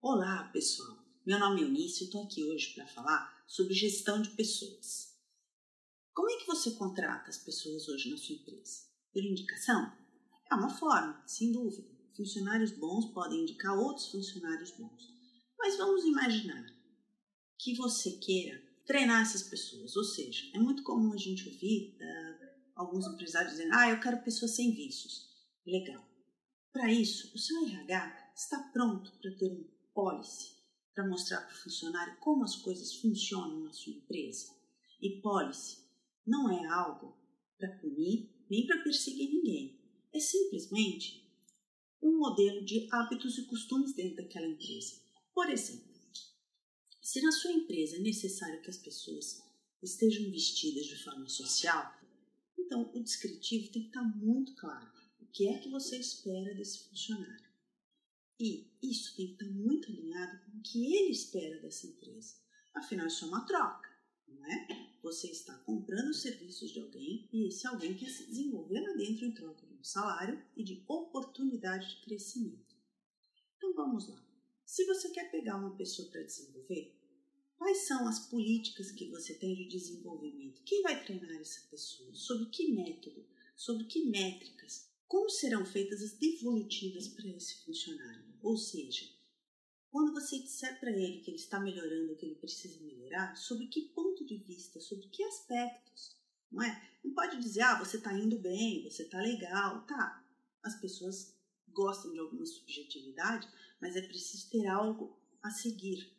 Olá, pessoal. Meu nome é Eunice e estou aqui hoje para falar sobre gestão de pessoas. Como é que você contrata as pessoas hoje na sua empresa? Por indicação? É uma forma, sem dúvida. Funcionários bons podem indicar outros funcionários bons. Mas vamos imaginar que você queira treinar essas pessoas, ou seja, é muito comum a gente ouvir uh, alguns empresários dizendo: Ah, eu quero pessoas sem vícios. Legal. Para isso, o seu RH está pronto para ter um policy para mostrar para o funcionário como as coisas funcionam na sua empresa. E policy não é algo para punir nem para perseguir ninguém. É simplesmente um modelo de hábitos e costumes dentro daquela empresa. Por exemplo, se na sua empresa é necessário que as pessoas estejam vestidas de forma social, então o descritivo tem que estar muito claro. O que é que você espera desse funcionário? E isso tem que estar muito alinhado com o que ele espera dessa empresa. Afinal, isso é uma troca, não é? Você está comprando os serviços de alguém e esse alguém quer se desenvolver lá dentro em troca de um salário e de oportunidade de crescimento. Então vamos lá. Se você quer pegar uma pessoa para desenvolver, quais são as políticas que você tem de desenvolvimento? Quem vai treinar essa pessoa? Sobre que método? Sobre que métricas? Como serão feitas as devolutivas para esse funcionário? Ou seja, quando você disser para ele que ele está melhorando que ele precisa melhorar, sobre que ponto de vista, sobre que aspectos, não é? Não pode dizer, ah, você está indo bem, você está legal, tá. As pessoas gostam de alguma subjetividade, mas é preciso ter algo a seguir,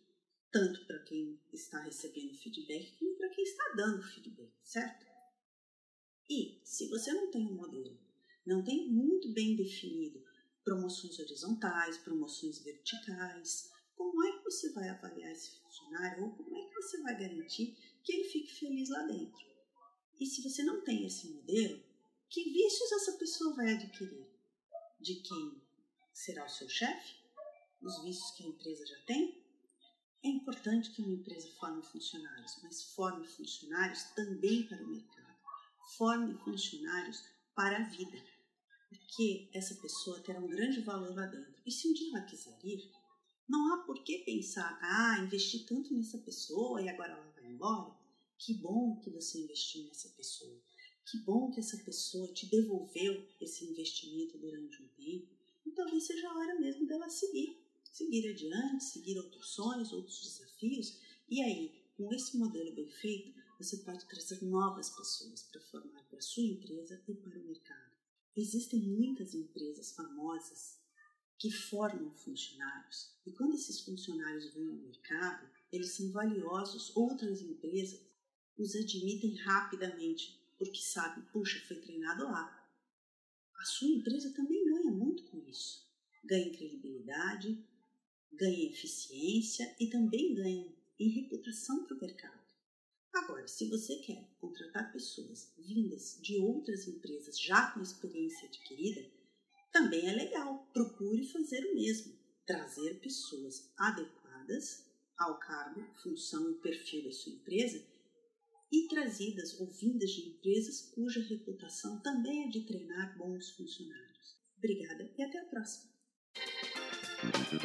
tanto para quem está recebendo feedback como para quem está dando feedback, certo? E se você não tem um modelo não tem muito bem definido promoções horizontais, promoções verticais. Como é que você vai avaliar esse funcionário ou como é que você vai garantir que ele fique feliz lá dentro? E se você não tem esse modelo, que vícios essa pessoa vai adquirir? De quem será o seu chefe? Os vícios que a empresa já tem? É importante que uma empresa forme funcionários, mas forme funcionários também para o mercado. Forme funcionários para a vida porque essa pessoa terá um grande valor lá dentro. E se um dia ela quiser ir, não há por que pensar, ah, investi tanto nessa pessoa e agora ela vai embora. Que bom que você investiu nessa pessoa. Que bom que essa pessoa te devolveu esse investimento durante um tempo. E talvez seja a hora mesmo dela seguir. Seguir adiante, seguir outros sonhos, outros desafios. E aí, com esse modelo bem feito, você pode trazer novas pessoas para formar para a sua empresa e para o mercado. Existem muitas empresas famosas que formam funcionários e quando esses funcionários vão ao mercado, eles são valiosos, outras empresas os admitem rapidamente porque sabem, puxa, foi treinado lá. A sua empresa também ganha muito com isso. Ganha credibilidade, ganha eficiência e também ganha em reputação para o mercado. Agora, se você quer contratar pessoas vindas de outras empresas já com experiência adquirida, também é legal. Procure fazer o mesmo. Trazer pessoas adequadas ao cargo, função e perfil da sua empresa e trazidas ou vindas de empresas cuja reputação também é de treinar bons funcionários. Obrigada e até a próxima! Thank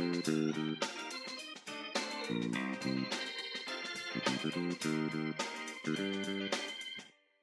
you.